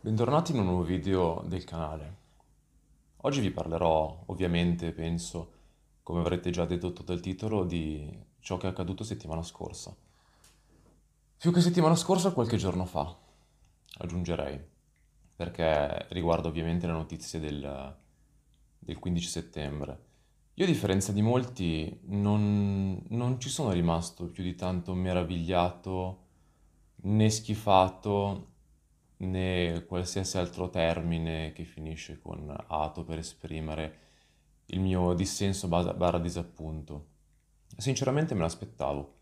Bentornati in un nuovo video del canale. Oggi vi parlerò, ovviamente, penso, come avrete già dedotto dal titolo, di ciò che è accaduto settimana scorsa. Più che settimana scorsa, qualche giorno fa, aggiungerei, perché riguarda ovviamente le notizie del, del 15 settembre. Io, a differenza di molti, non, non ci sono rimasto più di tanto meravigliato né schifato né qualsiasi altro termine che finisce con ato per esprimere il mio dissenso barra disappunto. Sinceramente me l'aspettavo.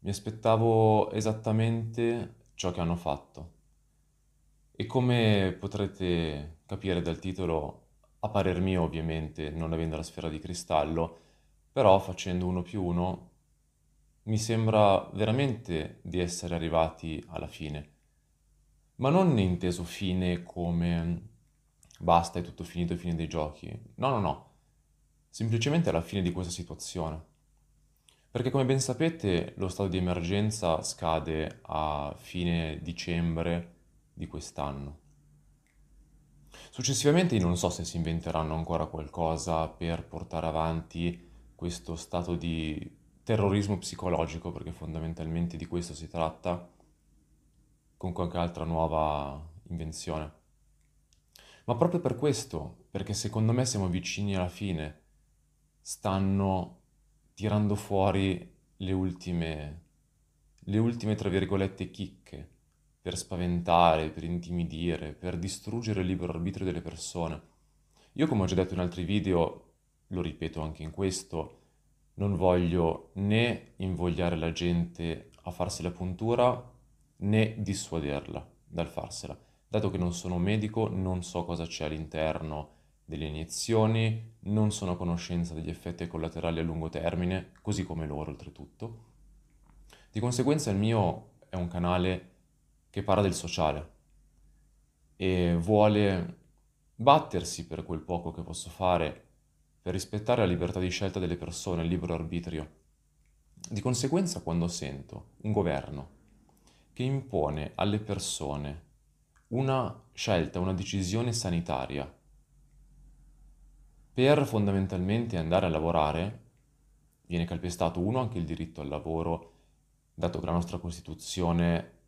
Mi aspettavo esattamente ciò che hanno fatto. E come potrete capire dal titolo, a parer mio ovviamente, non avendo la sfera di cristallo, però facendo uno più uno, mi sembra veramente di essere arrivati alla fine. Ma non inteso fine come basta, è tutto finito, è fine dei giochi. No, no, no. Semplicemente alla fine di questa situazione. Perché come ben sapete lo stato di emergenza scade a fine dicembre di quest'anno. Successivamente non so se si inventeranno ancora qualcosa per portare avanti questo stato di terrorismo psicologico, perché fondamentalmente di questo si tratta, con qualche altra nuova invenzione. Ma proprio per questo, perché secondo me siamo vicini alla fine, stanno tirando fuori le ultime, le ultime, tra virgolette, chicche per spaventare, per intimidire, per distruggere il libero arbitrio delle persone. Io, come ho già detto in altri video, lo ripeto anche in questo, non voglio né invogliare la gente a farsi la puntura né dissuaderla dal farsela. Dato che non sono medico, non so cosa c'è all'interno delle iniezioni, non sono a conoscenza degli effetti collaterali a lungo termine, così come loro oltretutto. Di conseguenza il mio è un canale che parla del sociale e vuole battersi per quel poco che posso fare per rispettare la libertà di scelta delle persone, il libero arbitrio. Di conseguenza quando sento un governo che impone alle persone una scelta, una decisione sanitaria, per fondamentalmente andare a lavorare viene calpestato uno anche il diritto al lavoro, dato che la nostra Costituzione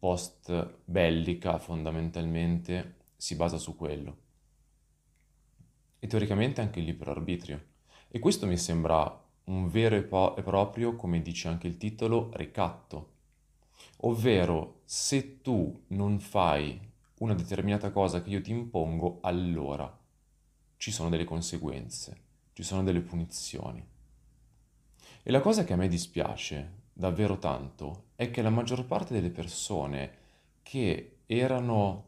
post bellica fondamentalmente si basa su quello. E teoricamente anche il libero arbitrio. E questo mi sembra un vero e, po- e proprio, come dice anche il titolo, ricatto. Ovvero, se tu non fai una determinata cosa che io ti impongo, allora ci sono delle conseguenze, ci sono delle punizioni. E la cosa che a me dispiace davvero tanto è che la maggior parte delle persone che erano,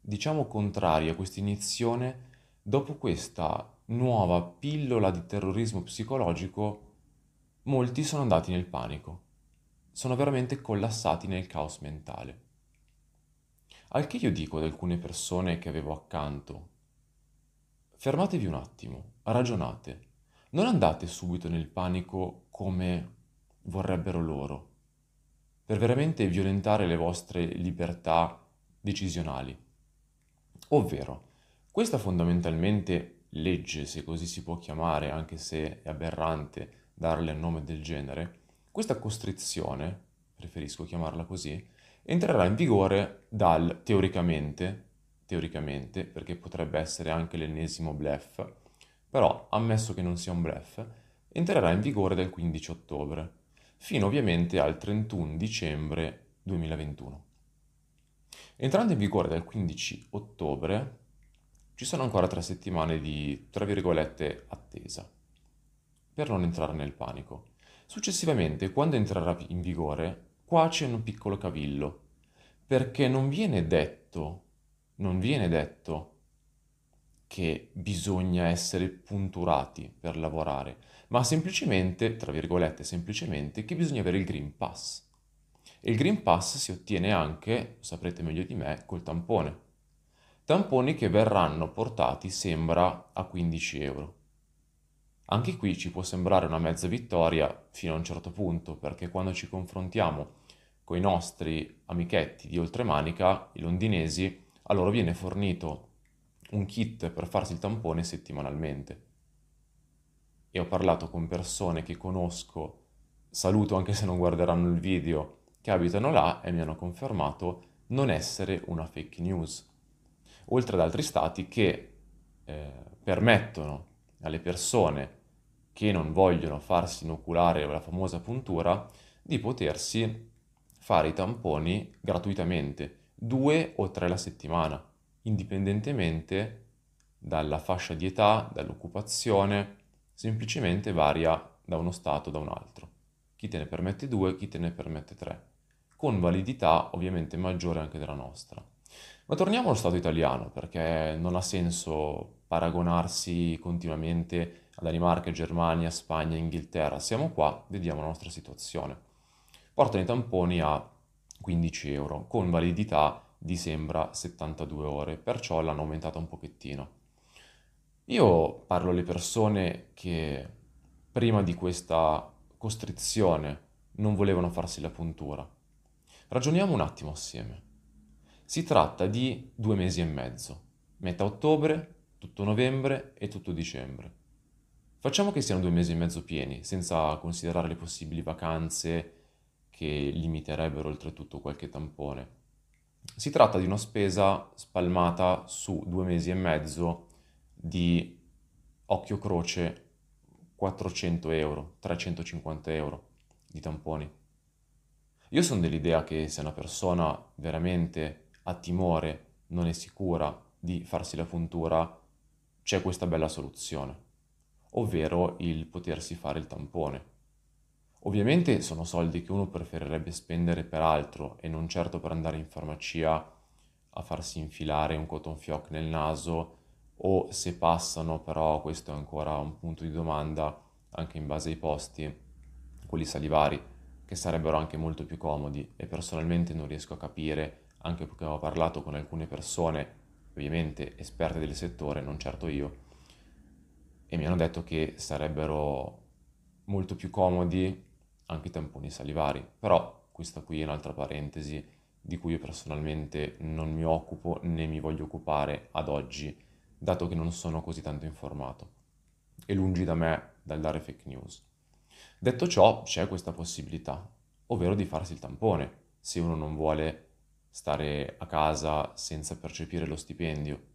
diciamo, contrarie a questa iniezione, dopo questa nuova pillola di terrorismo psicologico, molti sono andati nel panico, sono veramente collassati nel caos mentale. Al che io dico ad alcune persone che avevo accanto, Fermatevi un attimo, ragionate. Non andate subito nel panico come vorrebbero loro, per veramente violentare le vostre libertà decisionali. Ovvero, questa fondamentalmente legge, se così si può chiamare, anche se è aberrante darle un nome del genere, questa costrizione, preferisco chiamarla così, entrerà in vigore dal teoricamente teoricamente, perché potrebbe essere anche l'ennesimo bluff, però ammesso che non sia un bluff, entrerà in vigore dal 15 ottobre, fino ovviamente al 31 dicembre 2021. Entrando in vigore dal 15 ottobre, ci sono ancora tre settimane di, tra virgolette, attesa, per non entrare nel panico. Successivamente, quando entrerà in vigore, qua c'è un piccolo cavillo, perché non viene detto non viene detto che bisogna essere punturati per lavorare, ma semplicemente, tra virgolette, semplicemente che bisogna avere il Green Pass. E il Green Pass si ottiene anche, lo saprete meglio di me, col tampone. Tamponi che verranno portati, sembra, a 15 euro. Anche qui ci può sembrare una mezza vittoria fino a un certo punto, perché quando ci confrontiamo con i nostri amichetti di oltremanica, i londinesi, a loro viene fornito un kit per farsi il tampone settimanalmente. E ho parlato con persone che conosco, saluto anche se non guarderanno il video, che abitano là e mi hanno confermato non essere una fake news. Oltre ad altri stati che eh, permettono alle persone che non vogliono farsi inoculare la famosa puntura di potersi fare i tamponi gratuitamente, due o tre la settimana, indipendentemente dalla fascia di età, dall'occupazione, semplicemente varia da uno stato da un altro. Chi te ne permette due, chi te ne permette tre, con validità ovviamente maggiore anche della nostra. Ma torniamo allo Stato italiano, perché non ha senso paragonarsi continuamente a Danimarca, Germania, Spagna, Inghilterra. Siamo qua, vediamo la nostra situazione. Portano i tamponi a 15 euro, con validità di sembra 72 ore, perciò l'hanno aumentata un pochettino. Io parlo alle persone che prima di questa costrizione non volevano farsi la puntura. Ragioniamo un attimo assieme. Si tratta di due mesi e mezzo, metà ottobre, tutto novembre e tutto dicembre. Facciamo che siano due mesi e mezzo pieni, senza considerare le possibili vacanze che limiterebbero oltretutto qualche tampone. Si tratta di una spesa spalmata su due mesi e mezzo di occhio croce 400 euro, 350 euro di tamponi. Io sono dell'idea che se una persona veramente ha timore, non è sicura di farsi la puntura, c'è questa bella soluzione ovvero il potersi fare il tampone. Ovviamente sono soldi che uno preferirebbe spendere per altro e non certo per andare in farmacia a farsi infilare un cotton fioc nel naso o se passano, però questo è ancora un punto di domanda anche in base ai posti, quelli salivari, che sarebbero anche molto più comodi e personalmente non riesco a capire, anche perché ho parlato con alcune persone, ovviamente esperte del settore, non certo io, e mi hanno detto che sarebbero molto più comodi anche i tamponi salivari. Però questa qui è un'altra parentesi di cui io personalmente non mi occupo né mi voglio occupare ad oggi, dato che non sono così tanto informato. E lungi da me dal dare fake news. Detto ciò, c'è questa possibilità, ovvero di farsi il tampone, se uno non vuole stare a casa senza percepire lo stipendio.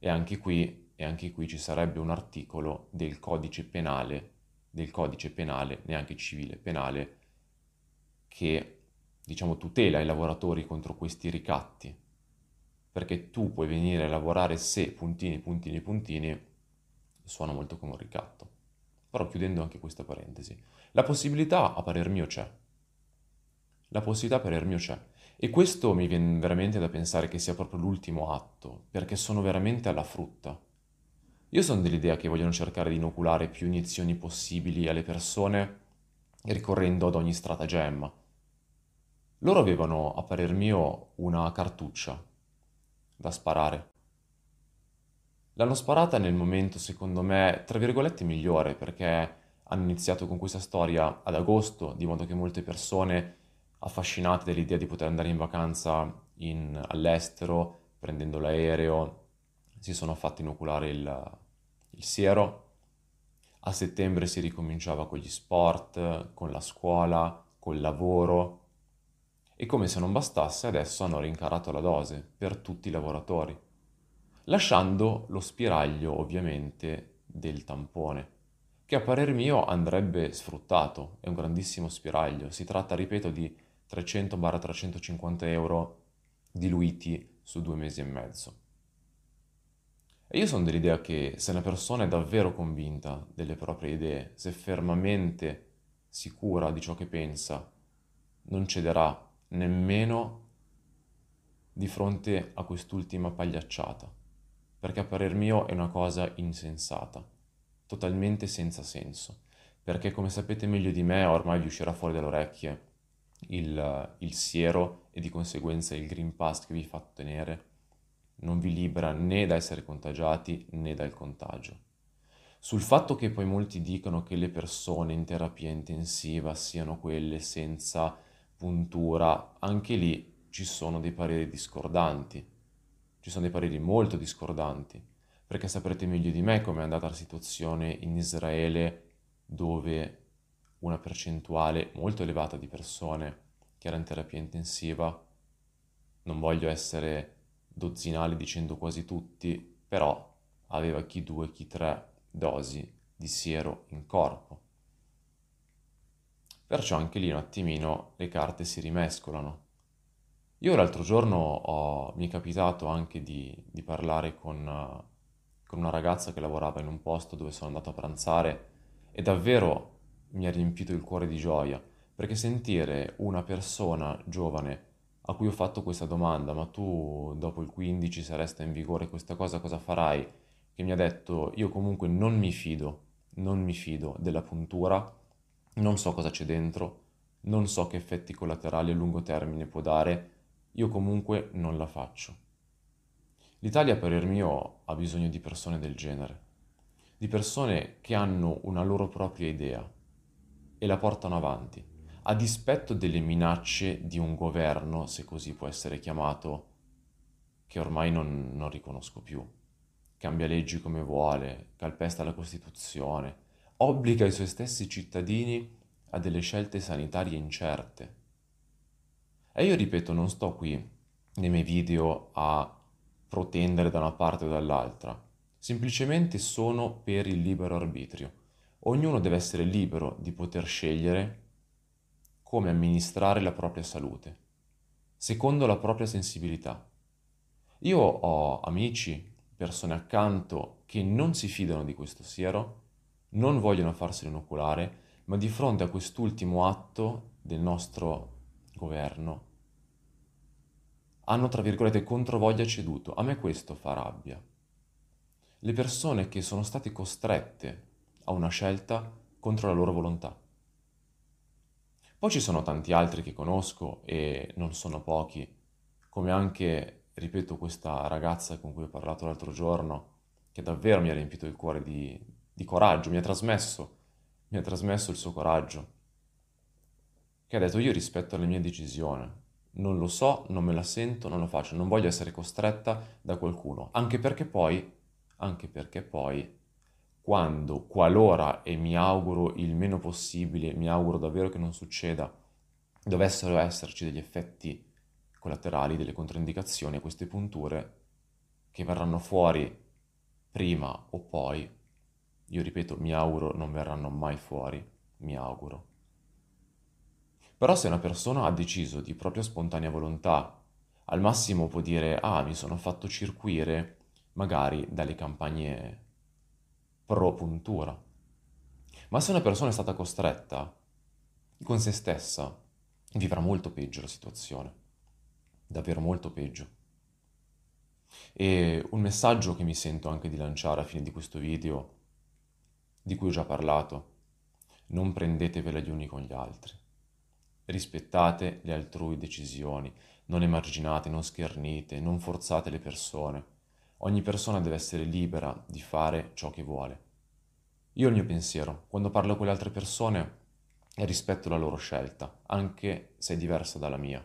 E anche qui e anche qui ci sarebbe un articolo del codice penale, del codice penale, neanche civile, penale, che diciamo tutela i lavoratori contro questi ricatti, perché tu puoi venire a lavorare se puntini, puntini, puntini, suona molto come un ricatto. Però chiudendo anche questa parentesi, la possibilità a parer mio c'è. La possibilità a parer mio c'è. E questo mi viene veramente da pensare che sia proprio l'ultimo atto, perché sono veramente alla frutta io sono dell'idea che vogliono cercare di inoculare più iniezioni possibili alle persone ricorrendo ad ogni stratagemma. Loro avevano, a parer mio, una cartuccia da sparare. L'hanno sparata nel momento, secondo me, tra virgolette migliore, perché hanno iniziato con questa storia ad agosto, di modo che molte persone, affascinate dall'idea di poter andare in vacanza in, all'estero, prendendo l'aereo, si sono fatti inoculare il, il siero. A settembre si ricominciava con gli sport, con la scuola, col lavoro. E come se non bastasse, adesso hanno rincarato la dose per tutti i lavoratori, lasciando lo spiraglio ovviamente del tampone, che a parer mio andrebbe sfruttato, è un grandissimo spiraglio, si tratta, ripeto, di 300-350 euro diluiti su due mesi e mezzo. E io sono dell'idea che se una persona è davvero convinta delle proprie idee, se è fermamente sicura di ciò che pensa, non cederà nemmeno di fronte a quest'ultima pagliacciata, perché a parer mio è una cosa insensata, totalmente senza senso, perché come sapete meglio di me ormai vi uscirà fuori dalle orecchie il, il siero e di conseguenza il Green Pass che vi fa tenere non vi libera né da essere contagiati né dal contagio. Sul fatto che poi molti dicono che le persone in terapia intensiva siano quelle senza puntura, anche lì ci sono dei pareri discordanti, ci sono dei pareri molto discordanti, perché saprete meglio di me com'è andata la situazione in Israele dove una percentuale molto elevata di persone che era in terapia intensiva, non voglio essere dozzinali dicendo quasi tutti, però aveva chi due, chi tre dosi di siero in corpo. Perciò anche lì un attimino le carte si rimescolano. Io l'altro giorno ho, mi è capitato anche di, di parlare con, con una ragazza che lavorava in un posto dove sono andato a pranzare e davvero mi ha riempito il cuore di gioia, perché sentire una persona giovane a cui ho fatto questa domanda, ma tu dopo il 15 se resta in vigore questa cosa cosa farai? Che mi ha detto io comunque non mi fido, non mi fido della puntura, non so cosa c'è dentro, non so che effetti collaterali a lungo termine può dare, io comunque non la faccio. L'Italia per il mio ha bisogno di persone del genere, di persone che hanno una loro propria idea e la portano avanti, a dispetto delle minacce di un governo, se così può essere chiamato, che ormai non, non riconosco più. Cambia leggi come vuole, calpesta la Costituzione, obbliga i suoi stessi cittadini a delle scelte sanitarie incerte. E io ripeto, non sto qui nei miei video a protendere da una parte o dall'altra, semplicemente sono per il libero arbitrio. Ognuno deve essere libero di poter scegliere come amministrare la propria salute, secondo la propria sensibilità. Io ho amici, persone accanto che non si fidano di questo siero, non vogliono farselo inoculare, ma di fronte a quest'ultimo atto del nostro governo hanno, tra virgolette, controvoglia ceduto. A me questo fa rabbia. Le persone che sono state costrette a una scelta contro la loro volontà. Poi ci sono tanti altri che conosco e non sono pochi, come anche, ripeto, questa ragazza con cui ho parlato l'altro giorno, che davvero mi ha riempito il cuore di, di coraggio, mi ha trasmesso, mi ha trasmesso il suo coraggio, che ha detto io rispetto la mia decisione, non lo so, non me la sento, non lo faccio, non voglio essere costretta da qualcuno, anche perché poi, anche perché poi quando, qualora, e mi auguro il meno possibile, mi auguro davvero che non succeda, dovessero esserci degli effetti collaterali, delle controindicazioni a queste punture che verranno fuori prima o poi, io ripeto, mi auguro non verranno mai fuori, mi auguro. Però se una persona ha deciso di propria spontanea volontà, al massimo può dire, ah, mi sono fatto circuire magari dalle campagne pro puntura. Ma se una persona è stata costretta con se stessa, vivrà molto peggio la situazione, davvero molto peggio. E un messaggio che mi sento anche di lanciare a fine di questo video, di cui ho già parlato, non prendetevela gli uni con gli altri. Rispettate le altrui decisioni, non emarginate, non schernite, non forzate le persone Ogni persona deve essere libera di fare ciò che vuole. Io il mio pensiero, quando parlo con le altre persone, rispetto la loro scelta, anche se è diversa dalla mia,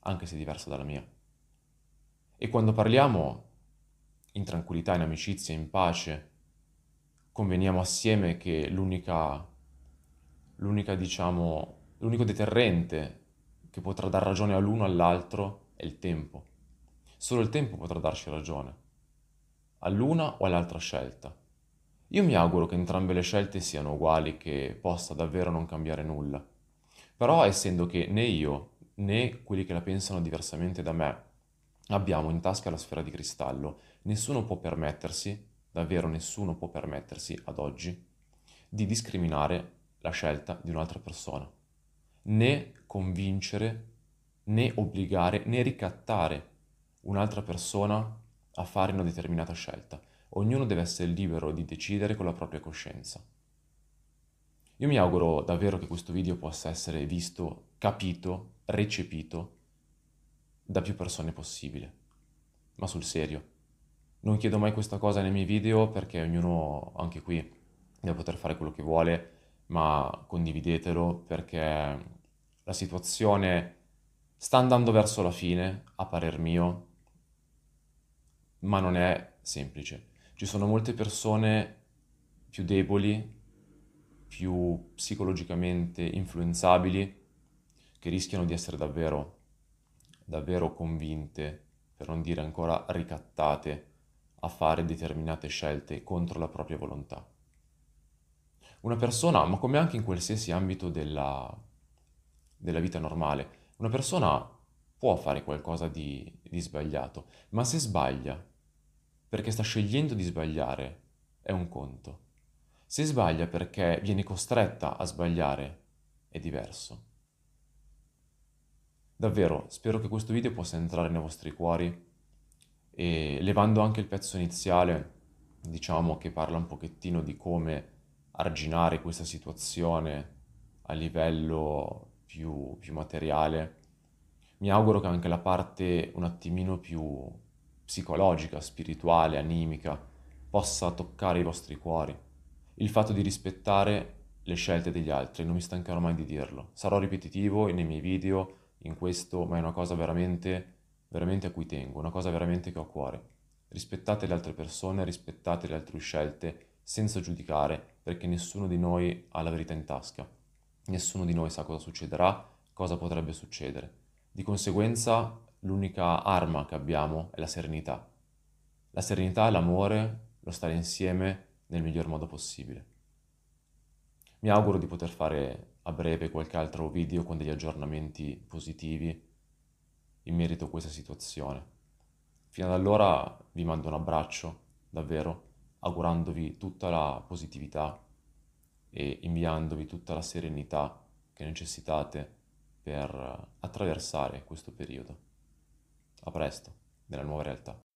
anche se è diversa dalla mia. E quando parliamo in tranquillità, in amicizia, in pace, conveniamo assieme che l'unica, l'unica diciamo, l'unico deterrente che potrà dar ragione all'uno all'altro è il tempo. Solo il tempo potrà darci ragione all'una o all'altra scelta. Io mi auguro che entrambe le scelte siano uguali, che possa davvero non cambiare nulla. Però essendo che né io né quelli che la pensano diversamente da me abbiamo in tasca la sfera di cristallo, nessuno può permettersi, davvero nessuno può permettersi ad oggi, di discriminare la scelta di un'altra persona, né convincere, né obbligare, né ricattare un'altra persona a fare una determinata scelta. Ognuno deve essere libero di decidere con la propria coscienza. Io mi auguro davvero che questo video possa essere visto, capito, recepito da più persone possibile. Ma sul serio. Non chiedo mai questa cosa nei miei video perché ognuno, anche qui, deve poter fare quello che vuole, ma condividetelo perché la situazione sta andando verso la fine, a parer mio, ma non è semplice. Ci sono molte persone più deboli, più psicologicamente influenzabili, che rischiano di essere davvero, davvero convinte, per non dire ancora ricattate, a fare determinate scelte contro la propria volontà. Una persona, ma come anche in qualsiasi ambito della, della vita normale, una persona può fare qualcosa di, di sbagliato, ma se sbaglia perché sta scegliendo di sbagliare, è un conto. Se sbaglia perché viene costretta a sbagliare, è diverso. Davvero, spero che questo video possa entrare nei vostri cuori e levando anche il pezzo iniziale, diciamo che parla un pochettino di come arginare questa situazione a livello più, più materiale, mi auguro che anche la parte un attimino più psicologica, spirituale, animica, possa toccare i vostri cuori. Il fatto di rispettare le scelte degli altri, non mi stancherò mai di dirlo. Sarò ripetitivo nei miei video, in questo, ma è una cosa veramente, veramente a cui tengo, una cosa veramente che ho a cuore. Rispettate le altre persone, rispettate le altre scelte, senza giudicare, perché nessuno di noi ha la verità in tasca. Nessuno di noi sa cosa succederà, cosa potrebbe succedere. Di conseguenza, l'unica arma che abbiamo è la serenità. La serenità, l'amore, lo stare insieme nel miglior modo possibile. Mi auguro di poter fare a breve qualche altro video con degli aggiornamenti positivi in merito a questa situazione. Fino ad allora vi mando un abbraccio, davvero, augurandovi tutta la positività e inviandovi tutta la serenità che necessitate per attraversare questo periodo. A presto, nella nuova realtà.